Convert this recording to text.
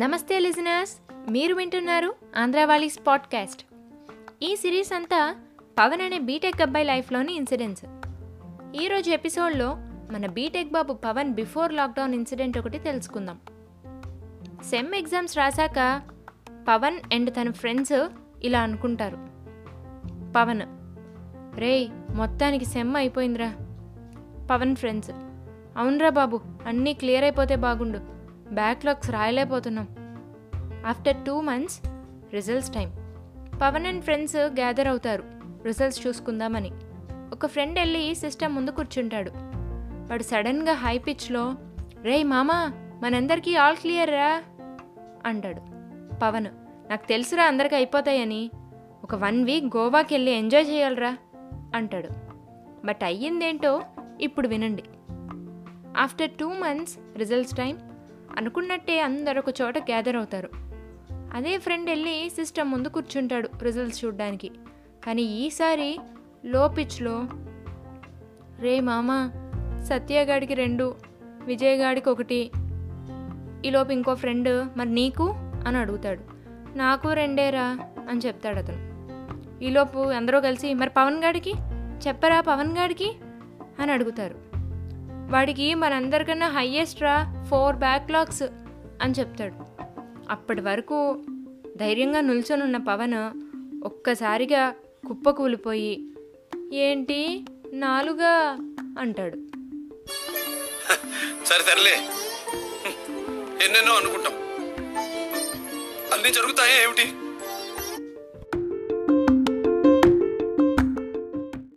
నమస్తే లిజనర్స్. మీరు వింటున్నారు ఆంధ్రావాలీస్ పాడ్కాస్ట్. ఈ సిరీస్ అంతా పవన్ అనే బీటెక్ అబ్బాయి లైఫ్లోని ఇన్సిడెంట్స్. ఈరోజు ఎపిసోడ్లో మన B Tech Babu Pawan before lockdown incident ఒకటి తెలుసుకుందాం. సెమ్ ఎగ్జామ్స్ రాశాక పవన్ అండ్ తన ఫ్రెండ్స్ ఇలా అనుకుంటారు. పవన్ రేయ్ మొత్తానికి సెమ్ అయిపోయిందిరా. పవన్ ఫ్రెండ్స్ అవునరా బాబు అన్నీ క్లియర్ అయిపోతే బాగుండు. Backlogs రాయలేకపోతున్నాం. After two months results time Pavan and friends gather అవుతారు. రిజల్ట్స్ చూసుకుందామని. ఒక ఫ్రెండ్ వెళ్ళి సిస్టమ్ ముందు కూర్చుంటాడు. వాడు సడన్గా హై పిచ్లో రేయ్ మామా మనందరికీ ఆల్ క్లియర్ రా? అంటాడు. పవన్ నాకు తెలుసురా అందరికీ అయిపోతాయని. ఒక వన్ వీక్ గోవాకి వెళ్ళి ఎంజాయ్ చేయాలరా? అంటాడు. బట్ అయ్యిందేంటో ఇప్పుడు వినండి. After two months results time అనుకున్నట్టే అందరు ఒక చోట గ్యాదర్ అవుతారు. అదే ఫ్రెండ్ వెళ్ళి సిస్టమ్ ముందు కూర్చుంటాడు రిజల్ట్స్ చూడడానికి. కానీ ఈసారి లో పిచ్లో రే మామా సత్యగాడికి రెండు విజయగాడికి ఒకటి ఈలోపు ఇంకో ఫ్రెండ్ మరి నీకు? అని అడుగుతాడు. నాకు రెండేరా? అని చెప్తాడు అతను. ఈలోపు అందరూ కలిసి మరి పవన్ గాడికి? చెప్పరా పవన్ గాడికి? అని అడుగుతారు. వాడికి మనందరికన్నా హయ్యెస్ట్ రా ఫోర్ బ్యాక్లాగ్స్ అని చెప్తాడు. అప్పటి వరకు ధైర్యంగా నిల్చొనున్న పవన్ ఒక్కసారిగా కుప్ప కూలిపోయి ఏంటి? నాలుగా? అంటాడు. సరే తరలే. ఎన్నెన్నో అనుకుంటాం. అన్ని జరుగుతాయా ఏమిటి?